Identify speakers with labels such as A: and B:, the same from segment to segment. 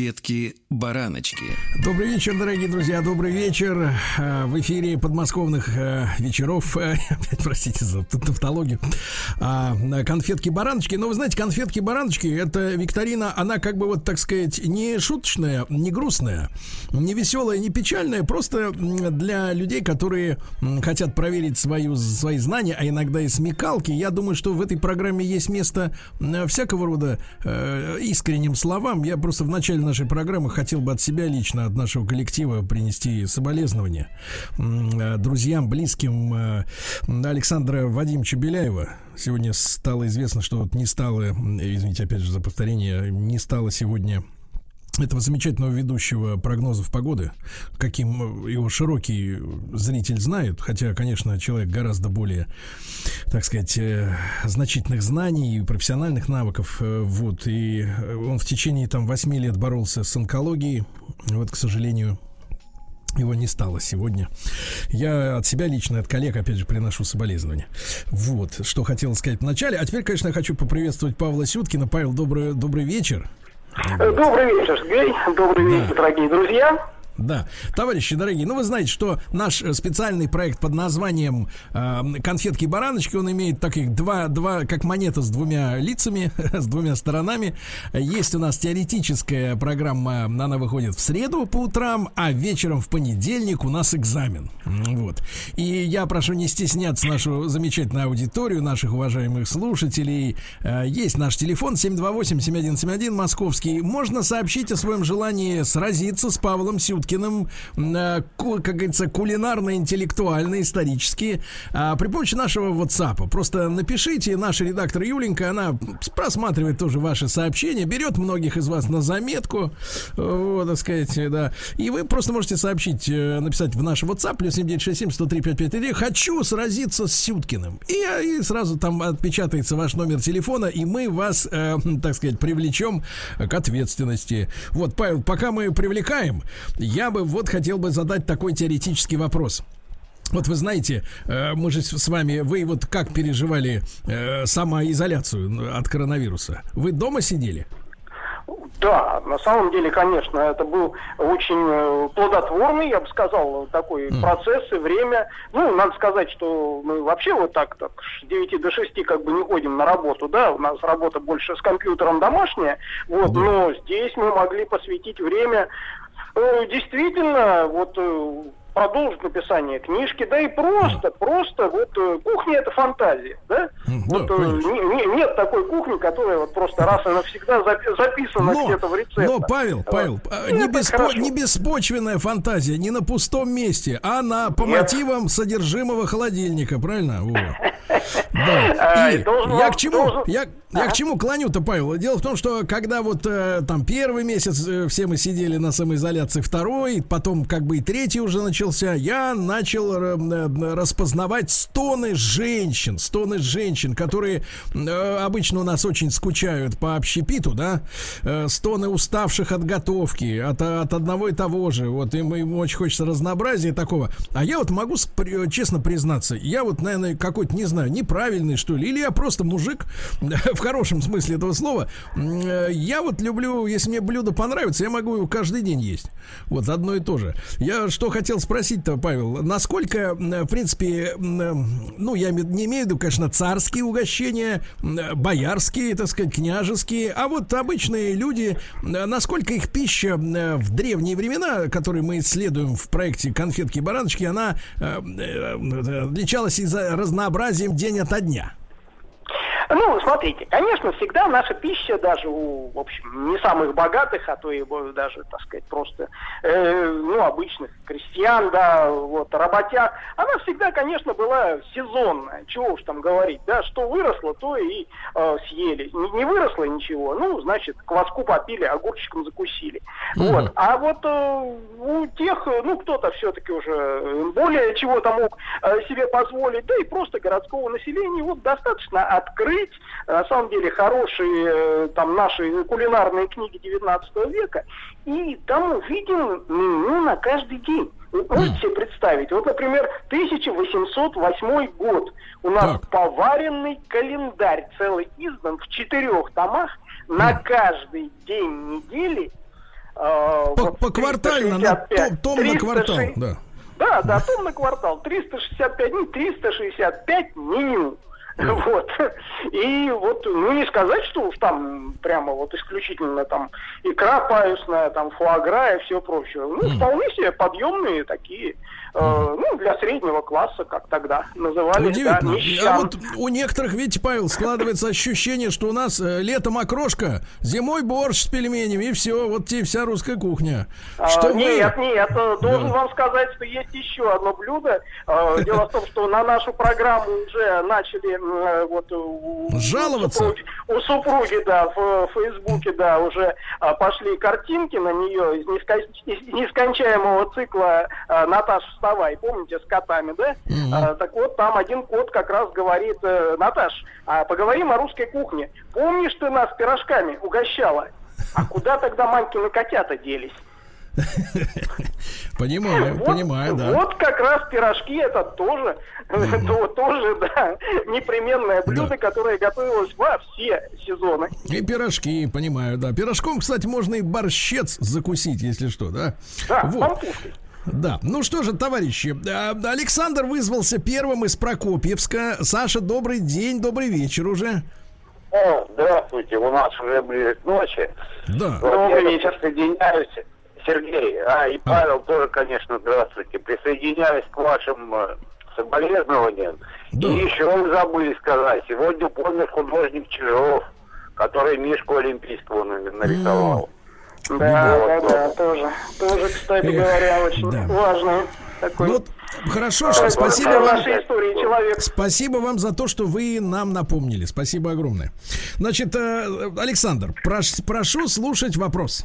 A: Конфетки-бараночки.
B: Добрый вечер, дорогие друзья, добрый вечер. Э, в эфире подмосковных э, вечеров, э, опять простите за тавтологию, а, конфетки-бараночки. Но вы знаете, конфетки-бараночки, это викторина, она как бы вот, так сказать, не шуточная, не грустная, не веселая, не печальная, просто для людей, которые хотят проверить свою, свои знания, а иногда и смекалки. Я думаю, что в этой программе есть место всякого рода искренним словам. Я просто в начале нашей программы хотел бы от себя лично, от нашего коллектива принести соболезнования э, друзьям, близким э, Александра Вадимовича Беляева. Сегодня стало известно, что вот не стало, извините опять же за повторение, не стало сегодня этого замечательного ведущего прогнозов погоды, каким его широкий зритель знает, хотя, конечно, человек гораздо более, так сказать, э, значительных знаний и профессиональных навыков, э, вот, и он в течение там восьми лет боролся с онкологией, вот, к сожалению, его не стало сегодня. Я от себя лично, от коллег, опять же, приношу соболезнования. Вот, что хотел сказать в начале. А теперь, конечно, я хочу поприветствовать Павла Сюткина. Павел, добрый, добрый вечер.
C: Добрый вечер, Сергей. Добрый да. вечер, дорогие друзья.
B: Да, товарищи дорогие, ну вы знаете, что наш э, специальный проект под названием э, конфетки бараночки, он имеет таких два, два, как монета с двумя лицами, с двумя сторонами. Есть у нас теоретическая программа, она выходит в среду по утрам, а вечером в понедельник у нас экзамен. Вот. И я прошу не стесняться нашу замечательную аудиторию, наших уважаемых слушателей. Э, есть наш телефон 728-7171 московский. Можно сообщить о своем желании сразиться с Павлом Сюткиным Пушкиным, э, как говорится, кулинарно-интеллектуально, исторически, а, при помощи нашего WhatsApp. Просто напишите, наша редактор Юленька, она просматривает тоже ваши сообщения, берет многих из вас на заметку, вот, так сказать, да, и вы просто можете сообщить, э, написать в наш WhatsApp, плюс 7967 103 5533, хочу сразиться с Сюткиным. И, и сразу там отпечатается ваш номер телефона, и мы вас, э, так сказать, привлечем к ответственности. Вот, Павел, пока мы привлекаем, я бы вот хотел бы задать такой теоретический вопрос. Вот вы знаете, э, мы же с вами, вы вот как переживали э, самоизоляцию от коронавируса? Вы дома сидели?
C: Да, на самом деле, конечно, это был очень э, плодотворный, я бы сказал, такой mm. процесс и время. Ну, надо сказать, что мы вообще вот так, так с 9 до 6 как бы не ходим на работу, да, у нас работа больше с компьютером домашняя, вот, да. но здесь мы могли посвятить время Э, действительно, вот э, продолжить написание книжки, да и просто, просто вот э, кухня это фантазия, да? да вот не, не, нет такой кухни, которая вот просто раз и навсегда записана но, где-то в рецепте.
B: Но, Павел, Павел, вот. не, беспо, не беспочвенная фантазия, не на пустом месте, а на по нет. мотивам содержимого холодильника, правильно? Да. И я к чему? Я, я к чему клоню-то, Павел? Дело в том, что когда вот э, там первый месяц э, все мы сидели на самоизоляции, второй, потом как бы и третий уже начался, я начал э, распознавать стоны женщин, стоны женщин, которые обычно у нас очень скучают по общепиту, да, стоны уставших от готовки, от, от одного и того же, вот им, им очень хочется разнообразия такого. А я вот могу честно признаться, я вот, наверное, какой-то, не знаю, неправильный, что ли, или я просто мужик в хорошем смысле этого слова. Э, я вот люблю, если мне блюдо понравится, я могу его каждый день есть. Вот одно и то же. Я что хотел спросить-то, Павел, насколько, в принципе, ну, я не имею в виду, конечно, царские угощения, боярские, так сказать, княжеские, а вот обычные люди, насколько их пища в древние времена, которые мы исследуем в проекте «Конфетки-бараночки», она э, э, отличалась из-за разнообразием день ото дня.
C: Ну, смотрите, конечно, всегда наша пища даже у, в общем, не самых богатых, а то и даже, так сказать, просто, э, ну, обычных крестьян, да, вот, работяг, она всегда, конечно, была сезонная, чего уж там говорить, да, что выросло, то и э, съели. Не, не выросло ничего, ну, значит, кваску попили, огурчиком закусили. Mm-hmm. Вот, а вот э, у тех, ну, кто-то все-таки уже более чего-то мог э, себе позволить, да и просто городского населения, вот, достаточно открыть на самом деле, хорошие э, там наши кулинарные книги 19 века, и там увидим меню на каждый день. Вы можете себе представить? Вот, например, 1808 год. У нас
B: Так.
C: поваренный календарь целый издан в четырех томах на каждый день недели. э,
B: По,
C: вот
B: по квартально, на,
C: 365,
B: том, том на квартал,
C: 306.
B: да.
C: Да, да, том на квартал. 365 дней, 365 меню. Вот. И вот, ну не сказать, что уж там прямо вот исключительно там икра паюсная, там фуагра и все прочее. Ну, вполне себе подъемные такие, э, ну, для среднего класса, как тогда называли, да,
B: Удивительно. а
C: мещан.
B: вот у некоторых, видите, Павел, складывается ощущение, что у нас э, летом окрошка, зимой борщ с пельменями, и все, вот тебе вся русская кухня.
C: А,
B: Что вы-
C: Нет, нет, э, должен
B: Да.
C: вам сказать, что есть еще одно блюдо. Э, Дело в том, что на нашу программу уже начали вот у- у
B: Жаловаться?
C: супруги- У супруги, да, в Фейсбуке, да, уже а, пошли картинки на нее из неска- из нескончаемого цикла а, Наташа Вставай, помните, с котами, да? А, Так вот, там один кот как раз говорит, э, Наташ, а поговорим о русской кухне. Помнишь, ты нас пирожками угощала? А куда тогда Манькины котята делись?
B: Понимаю,
C: Вот-
B: понимаю, да.
C: Вот как раз пирожки это тоже, то- тоже, да, непременное блюдо, которое готовилось во все сезоны.
B: И пирожки, понимаю, да. Пирожком, кстати, можно и борщец закусить, если что, да?
C: Да,
B: Вот.
C: пампушкой.
B: Да, ну что же, товарищи, а, Александр вызвался первым из Прокопьевска. Саша, добрый день, добрый вечер уже.
D: О, здравствуйте, у нас уже ближе к ночи.
B: Да.
D: Вот
C: Добрый
D: я
C: вечер.
D: Присоединяюсь, Сергей, а и Павел тоже, конечно, здравствуйте. Присоединяюсь к вашим э, соболезнованиям.
B: Да.
D: И еще вы забыли сказать, сегодня помер художник Чижов, который Мишку Олимпийского на- нарисовал.
C: Да, да,
D: Вот.
C: да, тоже, тоже, кстати
B: Эх,
C: говоря, очень
B: да.
C: важный такой.
B: Ну, вот, хорошо, что
C: э,
B: спасибо вам.
C: истории человек.
B: Спасибо вам за то, что вы нам напомнили. Спасибо огромное. Значит, э, Александр, прош- прошу слушать вопрос.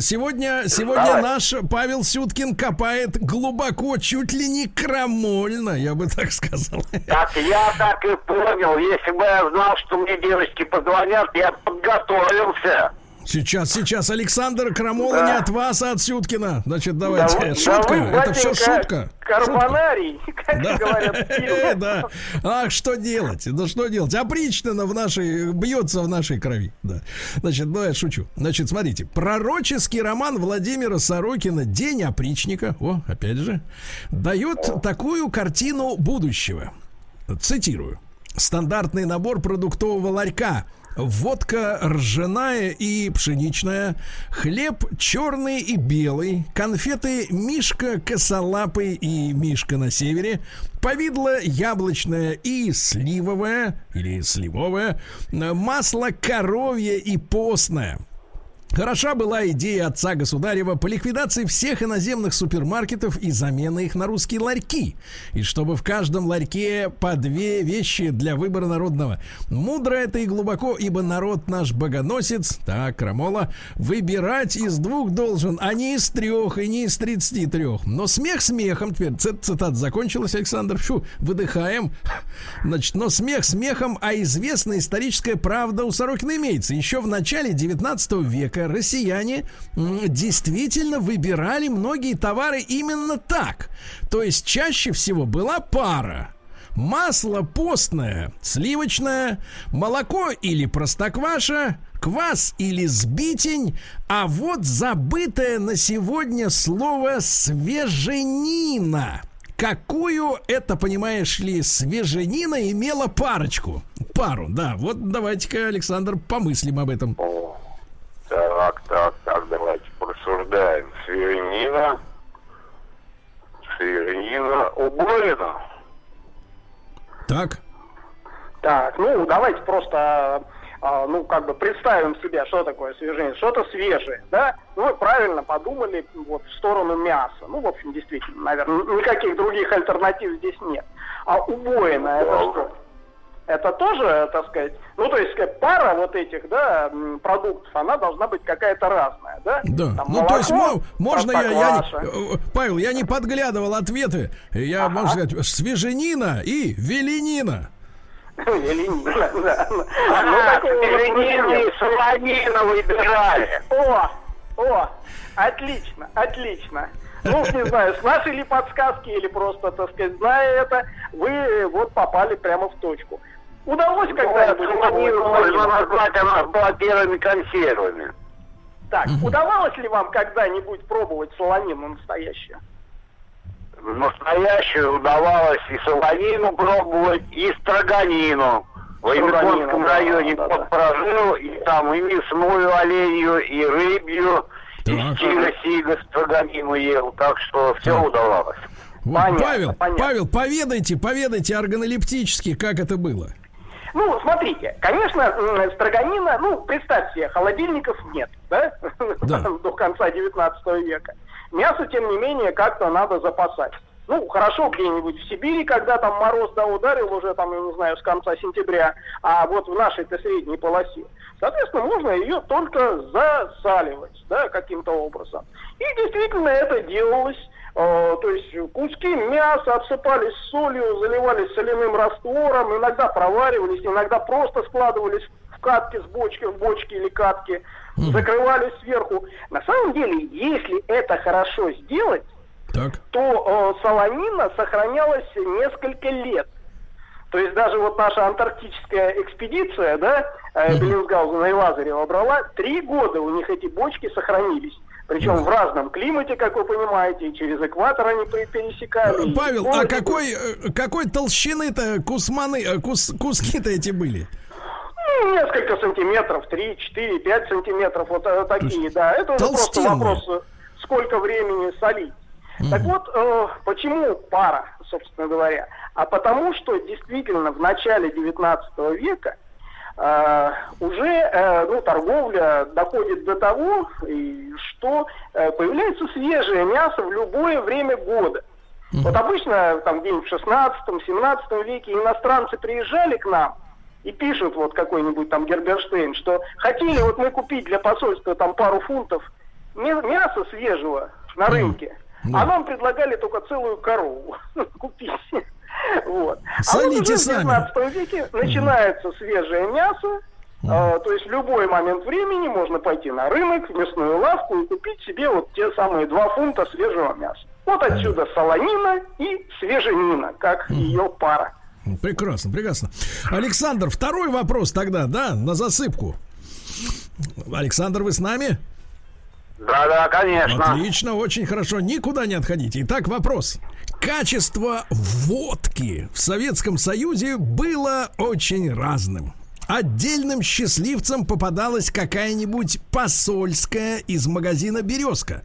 B: Сегодня, сегодня
D: Давай.
B: наш Павел Сюткин копает глубоко, чуть ли не крамольно, я бы так сказал.
D: Так я так и понял. Если бы я знал, что мне девочки позвонят, я подготовился.
B: Сейчас, сейчас, Александр Крамола
C: Да.
B: не от вас, а от Сюткина. Значит, давайте.
C: Да
B: шутка,
C: да вы,
B: это все шутка. Шутка.
C: Карбонарий, как
B: Да.
C: говорят.
B: Э, да. Ах, что делать? Да что делать? Опричнина в нашей, бьется в нашей крови. Да. Значит, ну я шучу. Значит, смотрите. Пророческий роман Владимира Сорокина «День опричника», о, опять же, дает такую картину будущего. Цитирую. Стандартный набор продуктового ларька. Водка ржаная и пшеничная, хлеб черный и белый, конфеты Мишка косолапый и Мишка на севере, повидло яблочное и сливовое или сливовое, масло коровье и постное. Хороша была идея отца государева по ликвидации всех иноземных супермаркетов и замены их на русские ларьки. И чтобы в каждом ларьке по две вещи для выбора народного. Мудро это и глубоко, ибо народ наш богоносец, так, Крамола, выбирать из двух должен, а не из трех и не из тридцати трех. Но смех смехом, теперь цит- цитата закончилась, Александр, фу, выдыхаем. Значит, но смех смехом, а известная историческая правда у Сорокина имеется. Еще в начале 19 века россияне м, действительно выбирали многие товары именно так. То есть чаще всего была пара. Масло постное, сливочное, молоко или простокваша, квас или сбитень, а вот забытое на сегодня слово свеженина. Какую это, понимаешь ли, свеженина имела парочку? Пару, да. Вот давайте-ка, Александр, помыслим об этом
D: так, так, так, давайте порассуждаем. Свирнина, свирнина, уборина.
B: Так.
C: Так, ну давайте просто, а, ну как бы представим себе, что такое свежее, что-то свежее, да? Ну вы правильно подумали вот в сторону мяса. Ну, в общем, действительно, наверное, никаких других альтернатив здесь нет. А убоина это что? Это тоже, так сказать, ну то есть как пара вот этих, да, продуктов, она должна быть какая-то разная, да?
B: Да.
C: Там
B: ну, то есть,
C: молоко,
B: мо- можно я, я не-
C: простокваша.
B: э, Павел, я не подглядывал ответы. Я,
C: Ага.
B: можно сказать, свеженина и веленина.
C: Ленина, да. Ну,
D: А,
C: нет.
D: и Солонина выбирали.
C: О, о, отлично, отлично. Ну, не знаю, с нашей ли подсказки или просто, так сказать, зная это, вы э, вот попали прямо в точку. Удалось когда-нибудь
D: она была первыми консервами.
C: Так, удавалось ли вам когда-нибудь пробовать солонину настоящую?
D: Настоящую удавалось и солонину пробовать, и строганину. В Аймяконском
C: да,
D: районе
C: да, да.
D: прожил, и там и мясную оленью, и рыбью, и
B: Так.
D: сига-сига строганину ел, так что все
B: Так.
D: удавалось.
B: Вот,
C: Понятно,
B: Павел,
C: понятно.
B: Павел, поведайте, поведайте органолептически, как это было.
C: Ну, смотрите, конечно, строганина, ну, представьте себе, холодильников нет, да,
B: Да.
C: до конца 19 века. Мясо, тем не менее, как-то надо запасать. Ну, хорошо где-нибудь в Сибири, когда там мороз, да, ударил уже там, я не знаю, с конца сентября, а вот в нашей-то средней полосе. Соответственно, можно ее только засаливать, да, каким-то образом. И действительно это делалось. Э, то есть куски мяса обсыпались солью, заливались соляным раствором, иногда проваривались, иногда просто складывались в катки с бочки, в бочки или катки, закрывались сверху. На самом деле, если это хорошо сделать,
B: Так.
C: то э, солонина сохранялась несколько лет. То есть даже вот наша антарктическая экспедиция, да, э, Беллинсгаузена и Лазарева брала, три года у них эти бочки сохранились. Причем в разном климате, как вы понимаете, и через экватор они пересекали.
B: Павел, а какой, э, какой толщины-то кусманы, э, кус- куски-то эти были?
C: Ну, несколько сантиметров, 3, 4, 5 сантиметров, вот э, такие, да. Это уже просто вопрос, сколько времени солить. Так вот, э, почему пара, собственно говоря? А потому что действительно в начале 19 века э, уже э, ну, торговля доходит до того, и что э, появляется свежее мясо в любое время года. Вот обычно там где-нибудь в 16-17 веке иностранцы приезжали к нам и пишут вот какой-нибудь там Герберштейн, что хотели вот мы купить для посольства там пару фунтов мя- мяса свежего на рынке, а нам предлагали только целую корову купить. Вот. А
B: Солите
C: вот уже в 19 веке начинается свежее мясо, а, то есть в любой момент времени можно пойти на рынок, в мясную лавку и купить себе вот те самые два фунта свежего мяса. Вот отсюда солонина и свеженина, как ее пара.
B: Прекрасно, прекрасно. Александр, второй вопрос тогда, да, на засыпку. Александр, вы с нами?
D: Да-да, конечно.
B: Отлично, очень хорошо. Никуда не отходите. Итак, вопрос. Качество водки в Советском Союзе было очень разным. Отдельным счастливцам попадалась какая-нибудь посольская из магазина «Березка».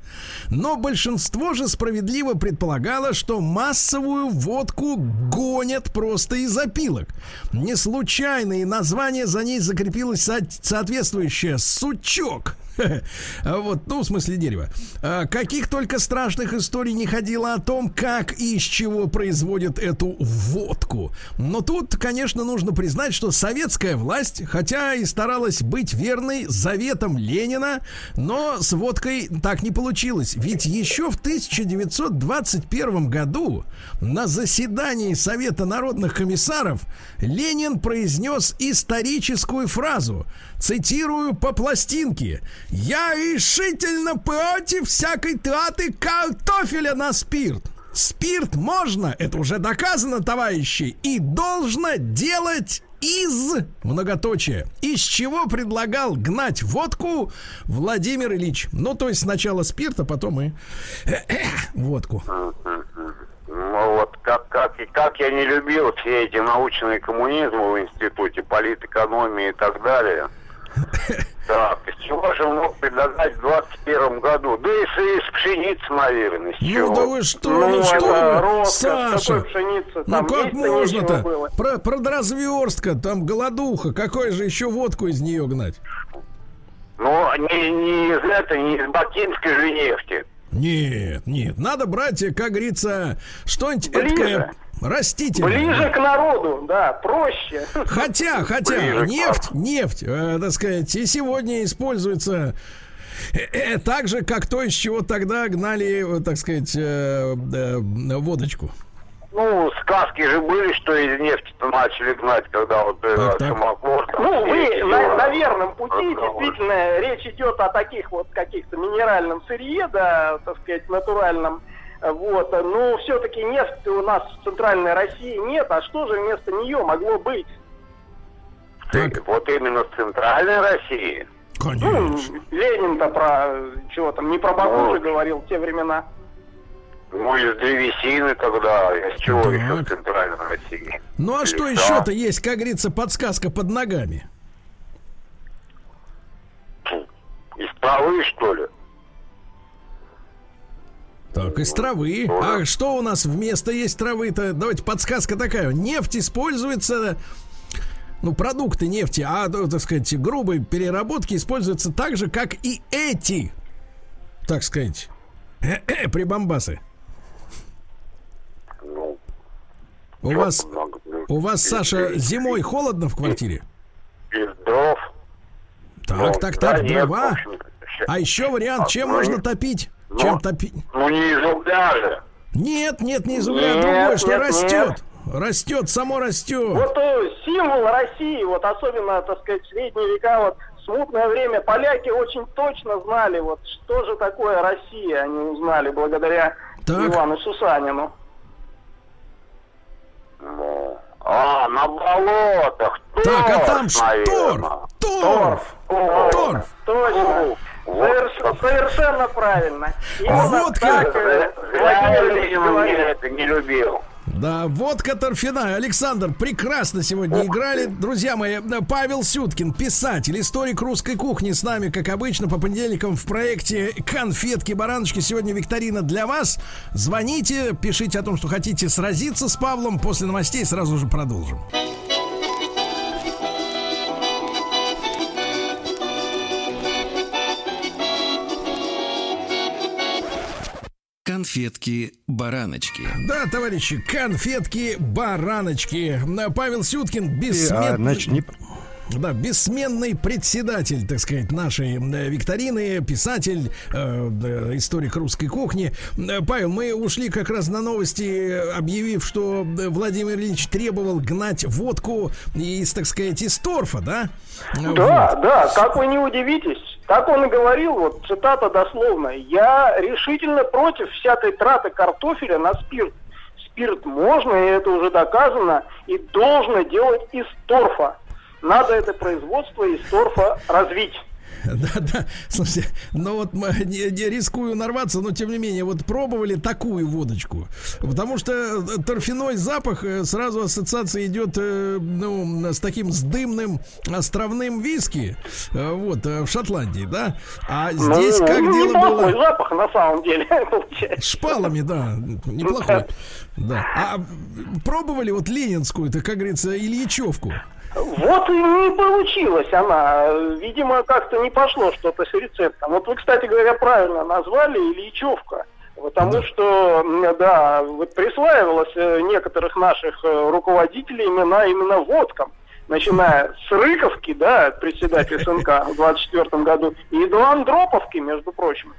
B: Но большинство же справедливо предполагало, что массовую водку гонят просто из опилок. Не случайно и название за ней закрепилось со- соответствующее «сучок». А Вот, ну, в смысле дерева. А, Каких только страшных историй не ходило о том, как и из чего производят эту водку. Но тут, конечно, нужно признать, что советская власть, хотя и старалась быть верной заветам Ленина, но с водкой так не получилось. Ведь еще в 1921 году на заседании Совета народных комиссаров Ленин произнес историческую фразу, цитирую по пластинке, «Я решительно против всякой траты картофеля на спирт». Спирт можно, это уже доказано, товарищи, и должно делать из многоточие. Из чего предлагал гнать водку Владимир Ильич. Ну, то есть сначала спирт, а потом и водку.
D: Ну вот как, как, как я не любил все эти научные коммунизмы в институте, политэкономии и так далее. Так, из чего же мог предлагать в 21 году? Да и из пшеницы, наверное, с чего?
B: Ну да вы что,
C: Ну,
B: ну, что
C: роскошь,
B: Саша?
C: пшеницы,
B: ну как можно-то? Про, продразверстка, там голодуха, какой же еще водку из нее гнать?
D: Ну, не, не из этой, не из бакинской же нефти.
B: Нет, нет, надо брать, как говорится, что-нибудь
C: Ближе.
B: эткое растительное.
C: Ближе к народу, да, проще.
B: Хотя, хотя,
D: Ближе к
B: нефть, нефть, э, так сказать, и сегодня используется э, э, так же, как то, из чего тогда гнали, э, так сказать, э, э, водочку.
D: Ну, сказки же были, что из нефти-то начали гнать, когда вот э,
B: Так, так.
D: самогон.
C: Ну, вы на, на верном пути,
D: разговор.
C: действительно, речь идет о таких вот каких-то минеральном сырье, да, так сказать, натуральном. Вот, но все-таки нефти у нас в центральной России нет, а что же вместо нее могло быть?
B: Так.
D: Вот именно в центральной России.
C: Ну,
B: Конечно.
C: Ленин-то про, чего там, не про Баку же говорил в те времена.
D: Ну, из древесины тогда, из чего
B: Так.
D: еще в центральной России.
B: Ну а что
D: Леса.
B: еще-то есть, как говорится, подсказка под ногами?
D: Из травы, что ли?
B: Так, из травы. А что у нас вместо есть травы-то? Давайте подсказка такая. Нефть используется, ну, продукты нефти, а, ну, так сказать, грубой переработки используются так же, как и эти, так сказать, прибамбасы.
D: Ну,
B: У вас,
D: много?
B: У вас, Саша,
D: из-
B: зимой холодно в квартире?
D: Из дров.
B: Так,
D: Ну,
B: так,
D: да
B: так,
D: нет,
B: дрова.
D: общем-то, ща-
B: А еще вариант, чем можно топить?
D: Ну,
B: Чем топить?
D: Ну, не из угля же.
B: Нет, нет, не из угля,
C: Нет,
B: другое, что
C: нет,
B: растет. Растет, само растет.
C: Вот э, символ России, вот особенно, так сказать, в средние века, вот смутное время, поляки очень точно знали, вот что же такое Россия, они узнали благодаря
B: Так.
C: Ивану Сусанину.
D: Ну, а, на болотах.
B: Так, а там
D: торф, наверно.
B: шторф, торф,
C: О,
B: торф.
C: Точно.
D: Вот
C: Соверш- совершенно правильно. Именно
B: Вот
C: так,
B: как.
C: э, Владимир
D: это не любил.
B: Да, водка торфяная. Александр, прекрасно сегодня играли. Друзья мои, Павел Сюткин, писатель, историк русской кухни с нами, как обычно, по понедельникам в проекте «Конфетки-бараночки». Сегодня викторина для вас. Звоните, пишите о том, что хотите сразиться с Павлом. После новостей сразу же продолжим.
A: Конфетки-бараночки.
B: Да, товарищи, конфетки-бараночки. Павел Сюткин,
E: А,
B: бессмертный...
E: значит, не-
B: Да, бессменный председатель, так сказать, нашей э, викторины, писатель, э, э, историк русской кухни. Э, Павел, мы ушли как раз на новости, объявив, что э, Владимир Ильич требовал гнать водку из, так сказать, из торфа, да?
C: Да,
B: вот.
C: да, как вы не удивитесь. Так он и говорил, вот цитата дословно. Я решительно против всякой траты картофеля на спирт. Спирт можно, и это уже доказано, и должно делать из торфа. Надо это производство из торфа развить.
B: Да, да. Слушайте, ну вот не, не рискую нарваться, но тем не менее, вот пробовали такую водочку. Потому что э, торфяной запах э, сразу ассоциация идет, э, ну, с таким с дымным островным виски. Вот, в Шотландии, да? А здесь
C: ну,
B: как
C: ну,
B: дело
C: неплохой
B: было?
C: запах на самом деле получается.
B: Шпалами, да, неплохой. Да. А пробовали вот ленинскую, это, как говорится, Ильичевку?
C: Вот и не получилась она. Видимо, как-то не пошло что-то с рецептом. Вот вы, кстати говоря, правильно назвали Ильичевка. Потому
B: Да.
C: что, да, вот присваивалось э, некоторых наших э, руководителей имена именно водкам. Начиная с Рыковки, да, председатель СНК в 24 году, и до Андроповки, между прочим.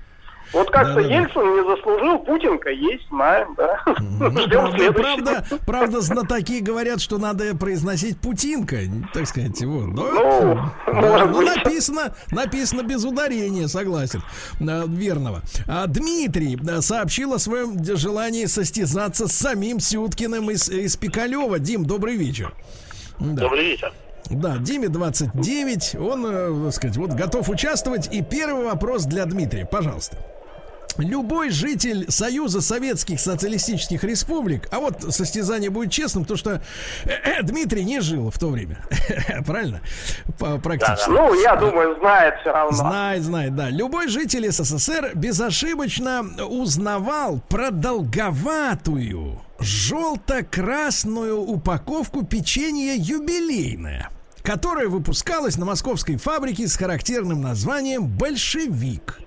C: Вот как-то
B: Да-да-да.
C: Ельцин не заслужил, Путинка есть, знаем, да.
B: Ну,
C: Ждем
B: правда,
C: следующего.
B: правда, правда, знатоки говорят, что надо произносить Путинка, так сказать, вот.
C: Ну,
B: да,
C: может
B: но
C: быть.
B: написано, написано без ударения, согласен, э, верного. А Дмитрий э, сообщил о своем желании состязаться с самим Сюткиным из, из Пикалева. Дим, добрый вечер. Да.
F: Добрый вечер.
B: Да, Диме 29, он, э, так сказать, вот готов участвовать. И первый вопрос для Дмитрия, пожалуйста. Любой житель Союза Советских Социалистических Республик, а вот состязание будет честным, потому что э, э, Дмитрий не жил в то время, правильно? Практически.
C: Ну, я думаю, знает все равно.
B: Знает, знает, да. Любой житель СССР безошибочно узнавал про долговатую желто-красную упаковку печенья юбилейное, которое выпускалось на московской фабрике с характерным названием «Большевик».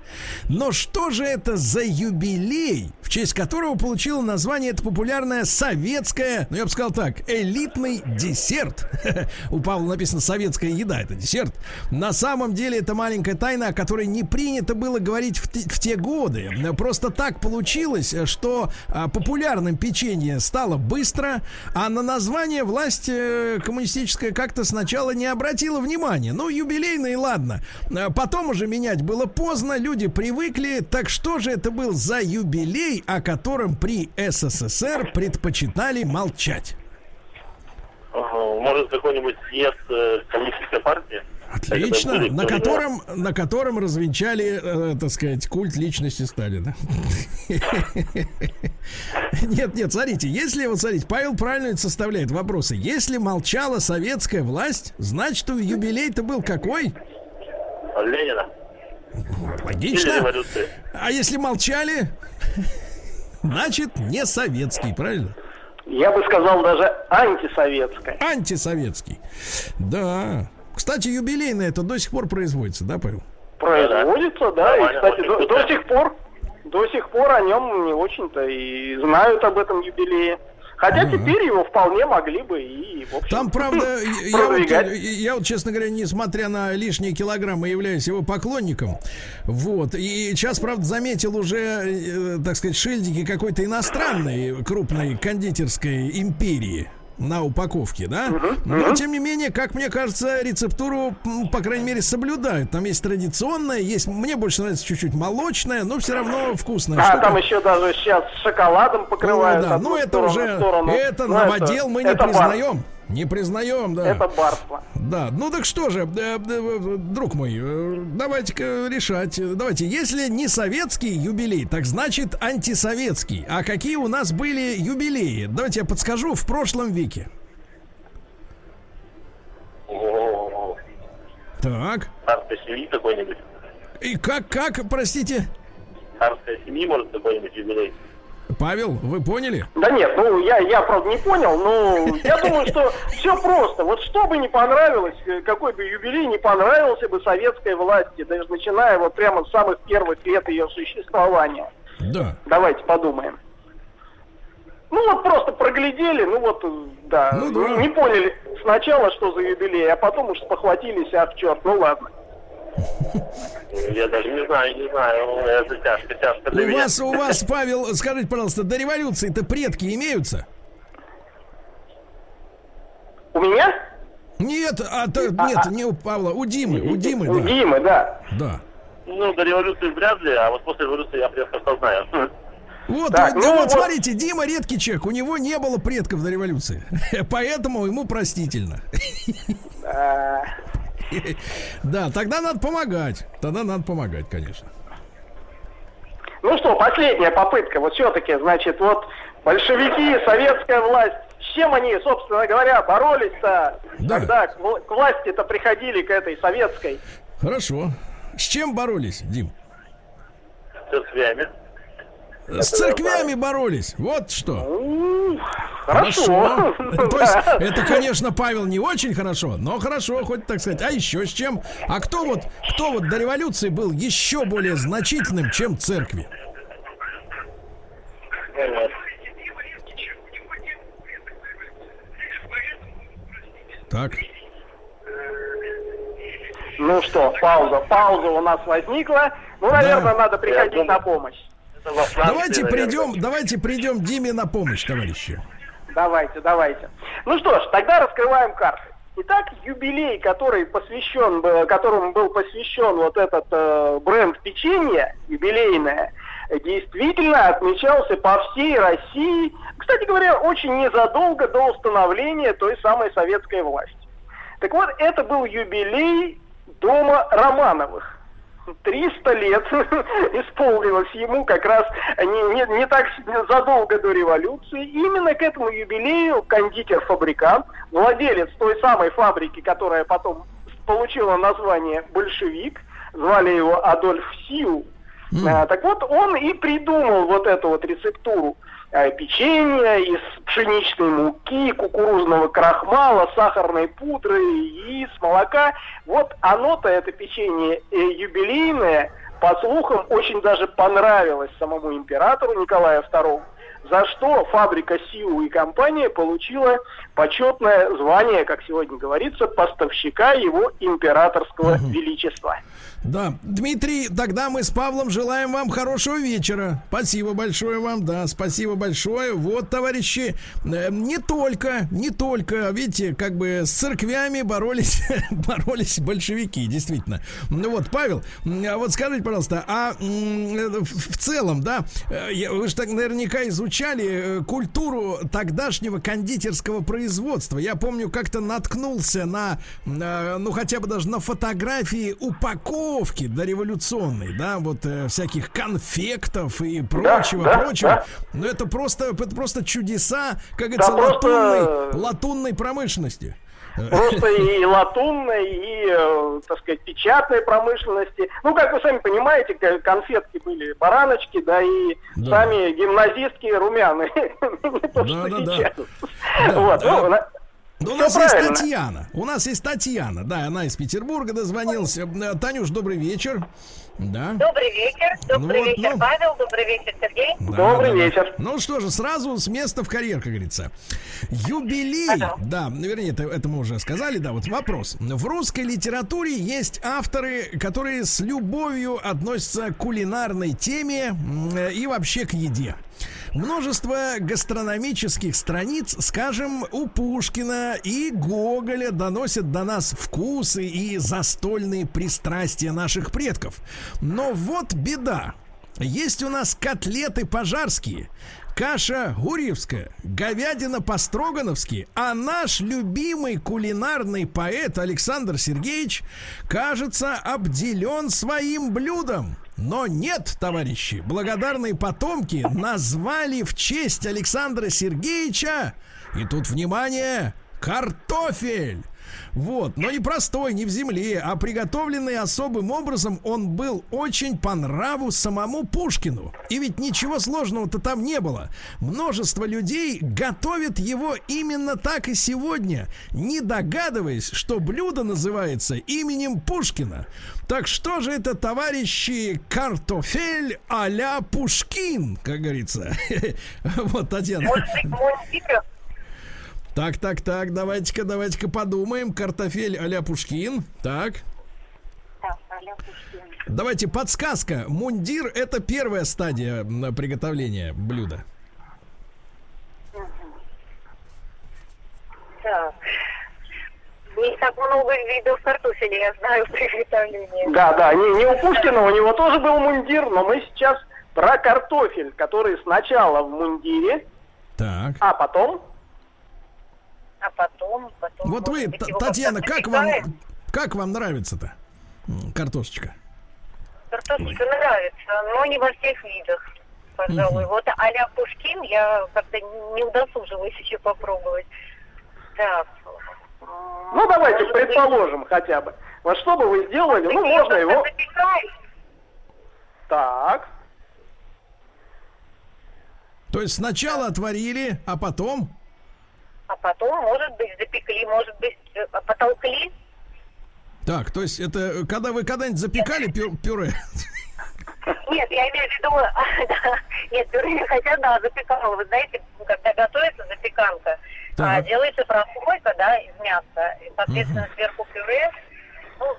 B: Но что же это за юбилей в честь которого получила название это популярная советская, ну я бы сказал так, элитный десерт. У Павла написано советская еда, это десерт. На самом деле это маленькая тайна, о которой не принято было говорить в, в те годы. Просто так получилось, что а, популярным печенье стало быстро, а на название власть э, коммунистическая как-то сначала не обратила внимания. Ну, юбилейный, ладно. А потом уже менять было поздно, люди привыкли. Так что же это был за юбилей, о котором при СССР предпочитали молчать?
E: Может, какой-нибудь съезд э, коммунистической партии?
B: Отлично, на котором, на котором развенчали, э, так сказать, культ личности Сталина. Нет, нет, смотрите, если, вот смотрите, Павел правильно составляет вопросы. Если молчала советская власть, значит, у юбилей-то был какой?
E: Ленина.
B: Логично. А если молчали, значит, не советский, правильно?
C: Я бы сказал даже антисоветская.
B: Антисоветский. Да. Кстати, юбилейное это до сих пор производится, да, Павел?
C: Производится, да. И, кстати, до, до сих пор до сих пор о нем не очень-то и знают об этом юбилее. Хотя ага. теперь его вполне могли бы и, в общем,
B: Там, правда, я вот, я вот, честно говоря, несмотря на лишние килограммы, являюсь его поклонником. Вот. И сейчас, правда, заметил уже, э, так сказать, шильдики какой-то иностранной крупной кондитерской империи на упаковке, да? Uh-huh, Но, тем не менее, как мне кажется, рецептуру, по крайней мере, соблюдают. Там есть традиционная, есть, мне больше нравится чуть-чуть молочная, но все равно вкусная.
C: А, штука. там еще даже сейчас шоколадом покрывают.
B: О, да, ну это уже, сторону. это ну, новодел это, мы не признаем. Бар. Не признаем, да.
C: Это барство.
B: Да, ну так что же, э, э, друг мой, э, давайте-ка решать. Давайте, если не советский юбилей, так значит антисоветский. А какие у нас были юбилеи? Давайте я подскажу в прошлом веке. Так.
E: Царской семьи какой-нибудь.
B: И как, как, простите?
E: Царской семьи, может, какой-нибудь юбилей.
B: Павел, вы поняли?
C: Да нет, ну я, я правда не понял, но я думаю, что все просто. Вот что бы не понравилось, э, какой бы юбилей не понравился бы советской власти, даже начиная вот прямо с самых первых лет ее существования.
B: Да.
C: Давайте подумаем. Ну вот просто проглядели, ну вот, да, ну, да. не поняли сначала, что за юбилей, а потом уж спохватились, а в черт, ну ладно.
E: Я даже не знаю, не знаю. Это тяжко, тяжко для
B: у меня. Вас, у вас, Павел, скажите, пожалуйста, до революции-то предки имеются?
C: У меня?
B: Нет, а, то, а, нет, а, не у Павла, у Димы, у Димы,
C: у
B: да.
C: Димы, да.
B: Да.
E: Ну, до революции вряд ли, а вот после революции я предков знаю.
B: Вот, так, вот, ну, вот, вот смотрите, Дима редкий человек, у него не было предков до революции, поэтому ему простительно. Да, тогда надо помогать. Тогда надо помогать, конечно.
C: Ну что, последняя попытка. Вот все-таки, значит, вот большевики, советская власть, с чем они, собственно говоря, боролись-то, да. когда к власти-то приходили, к этой советской?
B: Хорошо. С чем боролись, Дим?
E: С церквями.
B: С церквями боролись. Вот что.
C: Ну, хорошо.
B: То есть, это, конечно, Павел не очень хорошо, но хорошо, хоть так сказать. А еще с чем? А кто вот, кто вот до революции был еще более значительным, чем церкви? Так.
C: Ну что, пауза. Пауза у нас возникла. Ну, наверное, да. надо приходить на помощь.
B: Давайте придем, давайте придем Диме на помощь, товарищи.
C: Давайте, давайте. Ну что ж, тогда раскрываем карты. Итак, юбилей, который посвящен, которому был посвящен вот этот э, бренд печенья, юбилейное, действительно отмечался по всей России, кстати говоря, очень незадолго до установления той самой советской власти. Так вот, это был юбилей дома Романовых. 300 лет исполнилось ему как раз не, не, не так задолго до революции. И именно к этому юбилею кондитер-фабрикант, владелец той самой фабрики, которая потом получила название «Большевик», звали его Адольф Сиу, Mm. А, так вот, он и придумал вот эту вот рецептуру. э, печенье из пшеничной муки, кукурузного крахмала, сахарной пудры, яиц, молока. Вот оно-то, это печенье э, юбилейное, по слухам, очень даже понравилось самому императору Николаю II за что фабрика СИУ и компания получила почетное звание, как сегодня говорится, поставщика его императорского величества.
B: Да, Дмитрий, тогда мы с Павлом желаем вам хорошего вечера. Спасибо большое вам, да, спасибо большое. Вот, товарищи, э, не только, не только, видите, как бы с церквями боролись, боролись большевики, действительно. Ну вот, Павел, а вот скажите, пожалуйста, а в целом, да, э, вы же так наверняка изучали э, культуру тогдашнего кондитерского производства. Я помню, как-то наткнулся на, ну хотя бы даже на фотографии упаковки упаковки дореволюционной, да, вот э, всяких конфектов и прочего, да, прочего. Да. Но это просто, это просто чудеса, как говорится, да, латунной, просто... латунной промышленности.
C: Просто и латунной, и, э, так сказать, печатной промышленности. Ну, как вы сами понимаете, конфетки были бараночки, да, и да. сами гимназистки румяные. Не то, что сейчас.
B: Вот. Ну, у нас правильно. есть Татьяна. У нас есть Татьяна. Да, она из Петербурга дозвонилась. Э, Танюш, добрый вечер.
F: Да. Добрый вечер. Добрый вот, вечер, ну, Павел. Добрый вечер, Сергей. Да,
C: добрый да, вечер. Да.
B: Ну что же, сразу с места в карьер, как говорится. Юбилей. Ага. Да, вернее, это, это мы уже сказали. Да, вот вопрос. В русской литературе есть авторы, которые с любовью относятся к кулинарной теме и вообще к еде. Множество гастрономических страниц, скажем, у Пушкина и Гоголя доносят до нас вкусы и застольные пристрастия наших предков. Но вот беда. Есть у нас котлеты пожарские, каша гурьевская, говядина по-строгановски, а наш любимый кулинарный поэт Александр Сергеевич, кажется, обделен своим блюдом. Но нет, товарищи, благодарные потомки назвали в честь Александра Сергеевича, и тут, внимание, картофель. Вот, но не простой, не в земле, а приготовленный особым образом он был очень по нраву самому Пушкину. И ведь ничего сложного-то там не было. Множество людей готовят его именно так и сегодня, не догадываясь, что блюдо называется именем Пушкина. Так что же это, товарищи, картофель а-ля Пушкин, как говорится? Вот, Татьяна. Так, так, так, давайте-ка, давайте-ка подумаем. Картофель а-ля Пушкин. Так. Давайте подсказка. Мундир это первая стадия приготовления блюда.
F: Так. Не так много видов картофеля, я знаю приготовления.
C: Да, да, не, не у Пушкина, у него тоже был мундир, но мы сейчас про картофель, который сначала в мундире, так. а потом
F: а потом, потом.
B: Вот вы, Татьяна, как вам, как вам нравится-то картошечка?
F: Картошечка Ой. нравится, но не во всех видах, пожалуй. Угу. Вот а-ля Пушкин я как-то не удосужилась еще попробовать. Так.
C: Ну, давайте предположим быть... хотя бы. Вот что бы вы сделали? Ну, можно его... Так.
B: То есть сначала отварили, а потом?
F: А потом, может быть, запекли, может быть, э, потолкли.
B: Так, то есть это когда вы когда-нибудь запекали пю пюре?
F: Нет, я имею в виду, да, нет, пюре, хотя да, запекала. Вы знаете, когда готовится запеканка, а, делается прослойка, да, из мяса, и, соответственно, угу. сверху пюре, ну,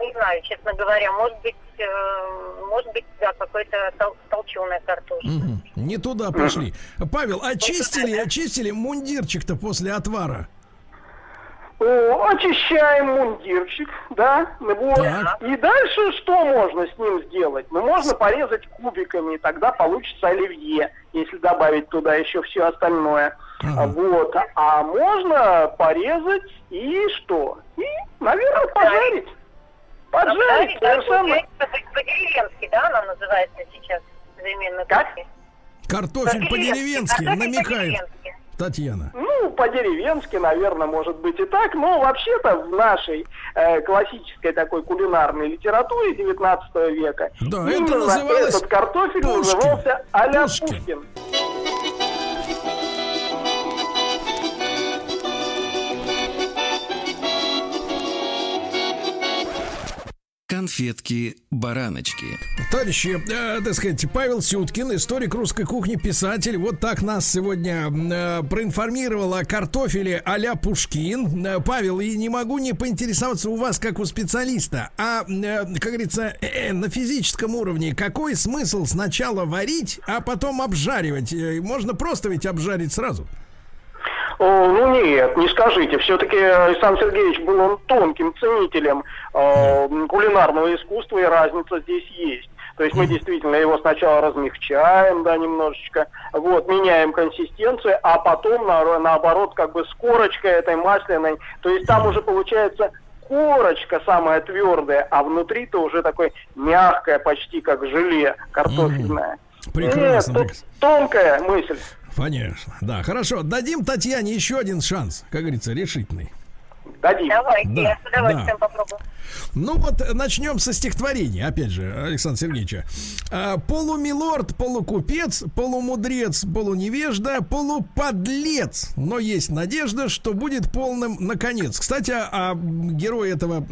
F: не знаю, честно говоря, может быть, э, может быть, да, какой-то тол толченая картошка. Угу.
B: Не туда пошли. Павел, очистили, очистили мундирчик-то после отвара?
C: О, очищаем мундирчик, да, вот. Так. И дальше что можно с ним сделать? Ну, можно порезать кубиками, и тогда получится оливье, если добавить туда еще все остальное. Ага. Вот. А можно порезать и что? И, наверное, пожарить.
F: Поджарить, совершенно. По-деревенски, да, она называется сейчас современной
C: Как?
B: Картофель по-деревенски, намекает. Татьяна.
C: Ну, по-деревенски, наверное, может быть и так, но вообще-то в нашей э, классической такой кулинарной литературе 19 века
B: да, это называлось
C: этот картофель Пушкин. назывался а Пушкин. Пушкин.
A: Конфетки-бараночки.
B: Товарищи, э, так сказать, Павел Сюткин, историк русской кухни, писатель, вот так нас сегодня э, проинформировал о картофеле а-ля Пушкин. Э, Павел, и не могу не поинтересоваться у вас, как у специалиста, а, э, как говорится, э, на физическом уровне, какой смысл сначала варить, а потом обжаривать? Э, Можно просто ведь обжарить сразу.
C: Ну нет, не скажите. Все-таки Александр Сергеевич был он тонким ценителем э, кулинарного искусства, и разница здесь есть. То есть мы действительно его сначала размягчаем, да, немножечко, вот, меняем консистенцию, а потом, на, наоборот, как бы с корочкой этой масляной, то есть там уже получается корочка самая твердая, а внутри-то уже такое мягкое, почти как желе картофельное.
B: Прекрасно.
C: Нет, тут тонкая мысль.
B: Конечно. Да, хорошо. Дадим Татьяне еще один шанс, как говорится, решительный.
C: Дадим.
F: Давайте,
B: Да,
F: я с удовольствием
B: да.
F: попробую.
B: Ну вот э, начнем со стихотворения, опять же, Александр Сергеевича. А, полумилорд, полукупец, полумудрец, полуневежда, полуподлец. Но есть надежда, что будет полным наконец. Кстати, а, а герой этого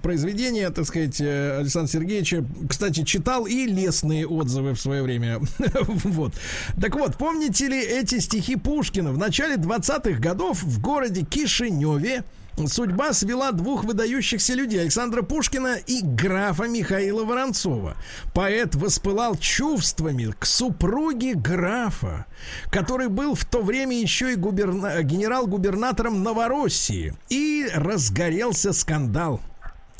B: произведения, так сказать, э, Александра Сергеевича, кстати, читал и лестные отзывы в свое время. Вот. Так вот, помните ли эти стихи Пушкина? В начале 20-х годов в городе Кишиневе Судьба свела двух выдающихся людей Александра Пушкина и графа Михаила Воронцова. Поэт воспылал чувствами к супруге графа, который был в то время еще и губерна- генерал-губернатором Новороссии. И разгорелся скандал.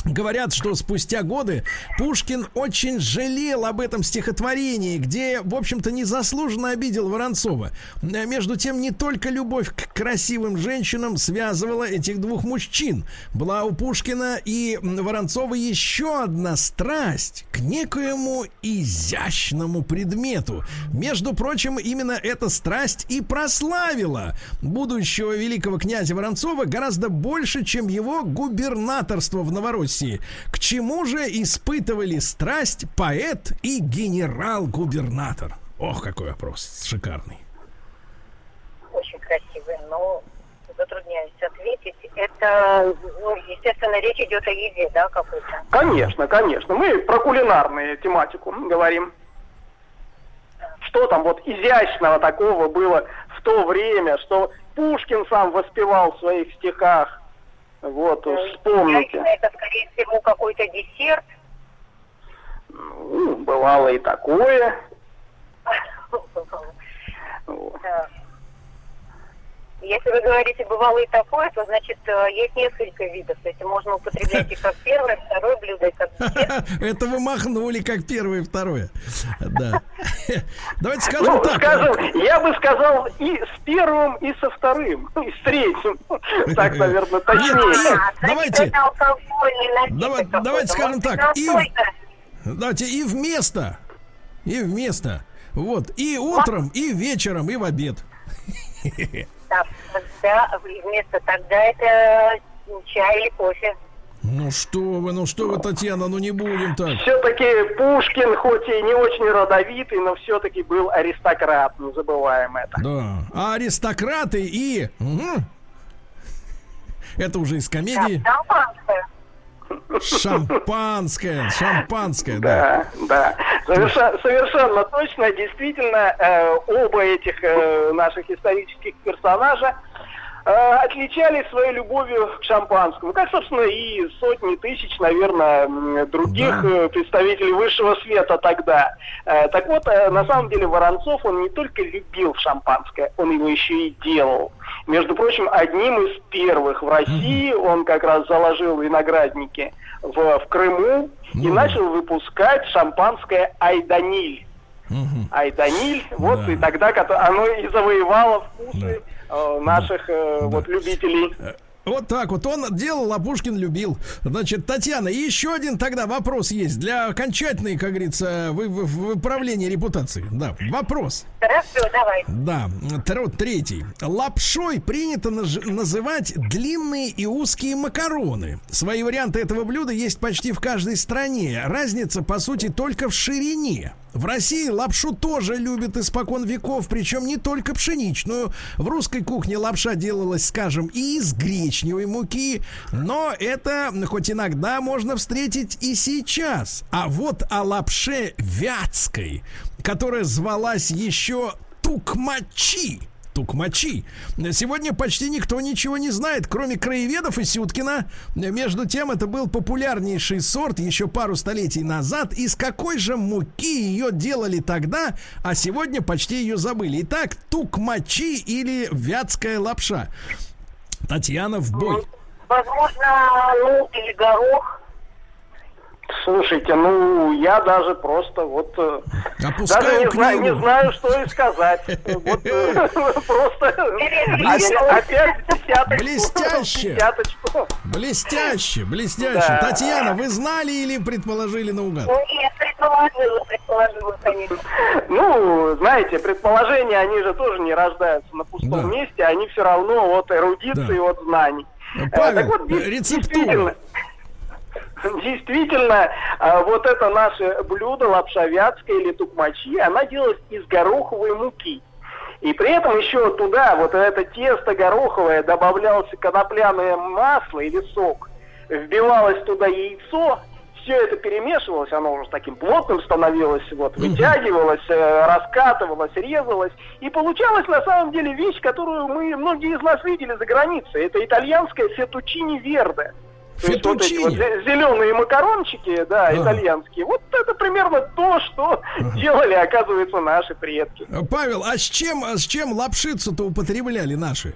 B: Говорят, что спустя годы Пушкин очень жалел об этом стихотворении, где, в общем-то, незаслуженно обидел Воронцова. Э, Между тем, не только любовь к красивым женщинам связывала этих двух мужчин. Была у Пушкина и Воронцова еще одна страсть к некоему изящному предмету. Между прочим, именно эта страсть и прославила будущего великого князя Воронцова гораздо больше, чем его губернаторство в Новороссии. К чему же испытывали страсть поэт и генерал-губернатор? Ох, какой вопрос шикарный.
F: Очень красивый, но затрудняюсь ответить. Это, ну, естественно, речь идет о еде, да, какой-то.
C: Конечно, конечно. Мы про кулинарную тематику говорим. Что там вот изящного такого было в то время, что Пушкин сам воспевал в своих стихах. Вот, вспомните.
F: Яйца Это, скорее всего, какой-то десерт.
C: Ну, бывало и такое. Вот.
F: Если вы говорите бывало и такое, то значит э, есть несколько видов. То есть можно употреблять и как первое, второе блюдо, и как десерт.
B: Это вы махнули как первое и второе. Да. Давайте скажем
C: Ну,
B: так.
C: скажем, я бы сказал и с первым, и со вторым, и с третьим. Так, наверное,
B: Нет,
C: точнее.
F: Значит,
B: Давайте. Давай- давайте скажем так, и-? Давайте и вместо. И вместо. Вот. И утром, и вечером, и в обед.
F: Да, вместо тогда это чай или кофе.
B: Ну что вы, ну что вы, Татьяна, ну не будем так.
C: Все-таки Пушкин, хоть и не очень родовитый, но все-таки был аристократ, не забываем это.
B: Да. А аристократы и... Мгм. Это уже из комедии.
F: Да, шампанское.
B: Шампанское, да.
C: Да, да. Совершенно точно. Действительно, э, оба этих э, наших исторических персонажа э, отличались своей любовью к шампанскому. Как, собственно, и сотни тысяч, наверное, других
B: Да.
C: э, представителей высшего света тогда. Э, так вот, э, на самом деле Воронцов, он не только любил шампанское, он его еще и делал. Между прочим, одним из первых в России он как раз заложил виноградники в, в Крыму и
B: Ну да.
C: начал выпускать шампанское Айданиль.
B: Мгм.
C: Айданиль, вот
B: Да.
C: и тогда оно и завоевало вкусы э, наших э, вот любителей.
B: Вот так вот он делал, а Пушкин любил. Значит, Татьяна, еще один тогда вопрос есть для окончательной, как говорится, вы- вы- выправления репутации. Да, вопрос.
F: Хорошо, давай.
B: Да, тро- третий. Лапшой принято наж- называть длинные и узкие макароны. Свои варианты этого блюда есть почти в каждой стране. Разница, по сути, только в ширине. В России лапшу тоже любят испокон веков, причем не только пшеничную. В русской кухне лапша делалась, скажем, и из гречневой муки, но это хоть иногда можно встретить и сейчас. А вот о лапше вятской, которая звалась еще тукмачи, Тукмачи. Сегодня почти никто ничего не знает, кроме краеведов и Сюткина. Между тем, это был популярнейший сорт еще пару столетий назад. Из какой же муки ее делали тогда, а сегодня почти ее забыли. Итак, тукмачи или вятская лапша. Татьяна в бой.
F: Возможно, лук или горох.
C: Слушайте, ну я даже просто вот э,
B: Опускаю
C: даже не знаю, не знаю, что и сказать. Вот э, просто опять десяточку.
B: Блестяще.
C: Десяточку.
B: Блестяще, блестяще. Татьяна, вы знали или предположили наугад?
F: Нет, предположила, предположила, конечно.
C: Ну, знаете, предположения, они же тоже не рождаются на пустом месте, они все равно от эрудиции,
B: Да.
C: от знаний.
B: Павел,
C: вот,
B: рецептура.
C: Действительно, а, вот это наше блюдо, лапша вятская или тукмачи, она делалась из гороховой муки. И при этом еще туда, вот это тесто гороховое, добавлялось конопляное масло или сок, вбивалось туда яйцо, все это перемешивалось, оно уже таким плотным становилось, вот, вытягивалось, э, раскатывалось, резалось. И получалась на самом деле вещь, которую мы, многие из нас видели за границей. Это итальянская фетучини верде. То есть вот вот
B: Фетучини?
C: зеленые макарончики, да,
B: Ага.
C: итальянские. Вот это примерно то, что делали, оказывается, наши предки.
B: Павел, а с чем, а с чем лапшицу-то употребляли наши?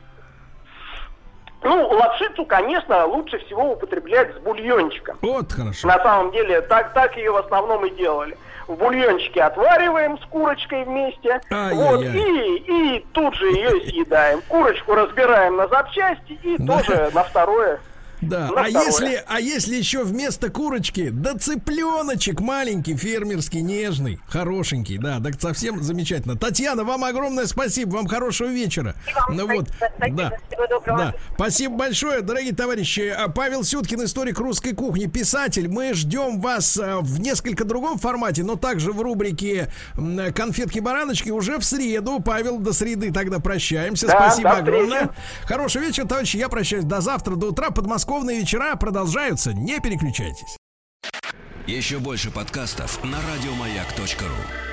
C: Ну, лапшицу, конечно, лучше всего употреблять с бульончиком.
B: Вот хорошо.
C: На самом деле, так, так ее в основном и делали. В бульончике отвариваем с курочкой вместе,
B: Ай-яй-яй.
C: вот, и, и тут же ее съедаем. Курочку разбираем на запчасти и
B: Да.
C: тоже на второе.
B: Да,
C: На
B: а
C: второе.
B: если, а если еще вместо курочки, да цыпленочек маленький, фермерский, нежный, хорошенький, да, так совсем замечательно. Татьяна, вам огромное спасибо, вам хорошего вечера.
F: И вам
B: Ну вот,
F: спасибо,
B: да, да, спасибо большое, дорогие товарищи. А, Павел Сюткин, историк русской кухни, писатель. Мы ждем вас а, в несколько другом формате, но также в рубрике конфетки-бараночки уже в среду. Павел, до среды тогда прощаемся.
C: Да,
B: спасибо
C: до встречи.
B: огромное. Хорошего вечера, товарищи. Я прощаюсь до завтра, до утра. Подмосковные вечера продолжаются. Не переключайтесь.
A: Еще больше подкастов на радиомаяк.ру.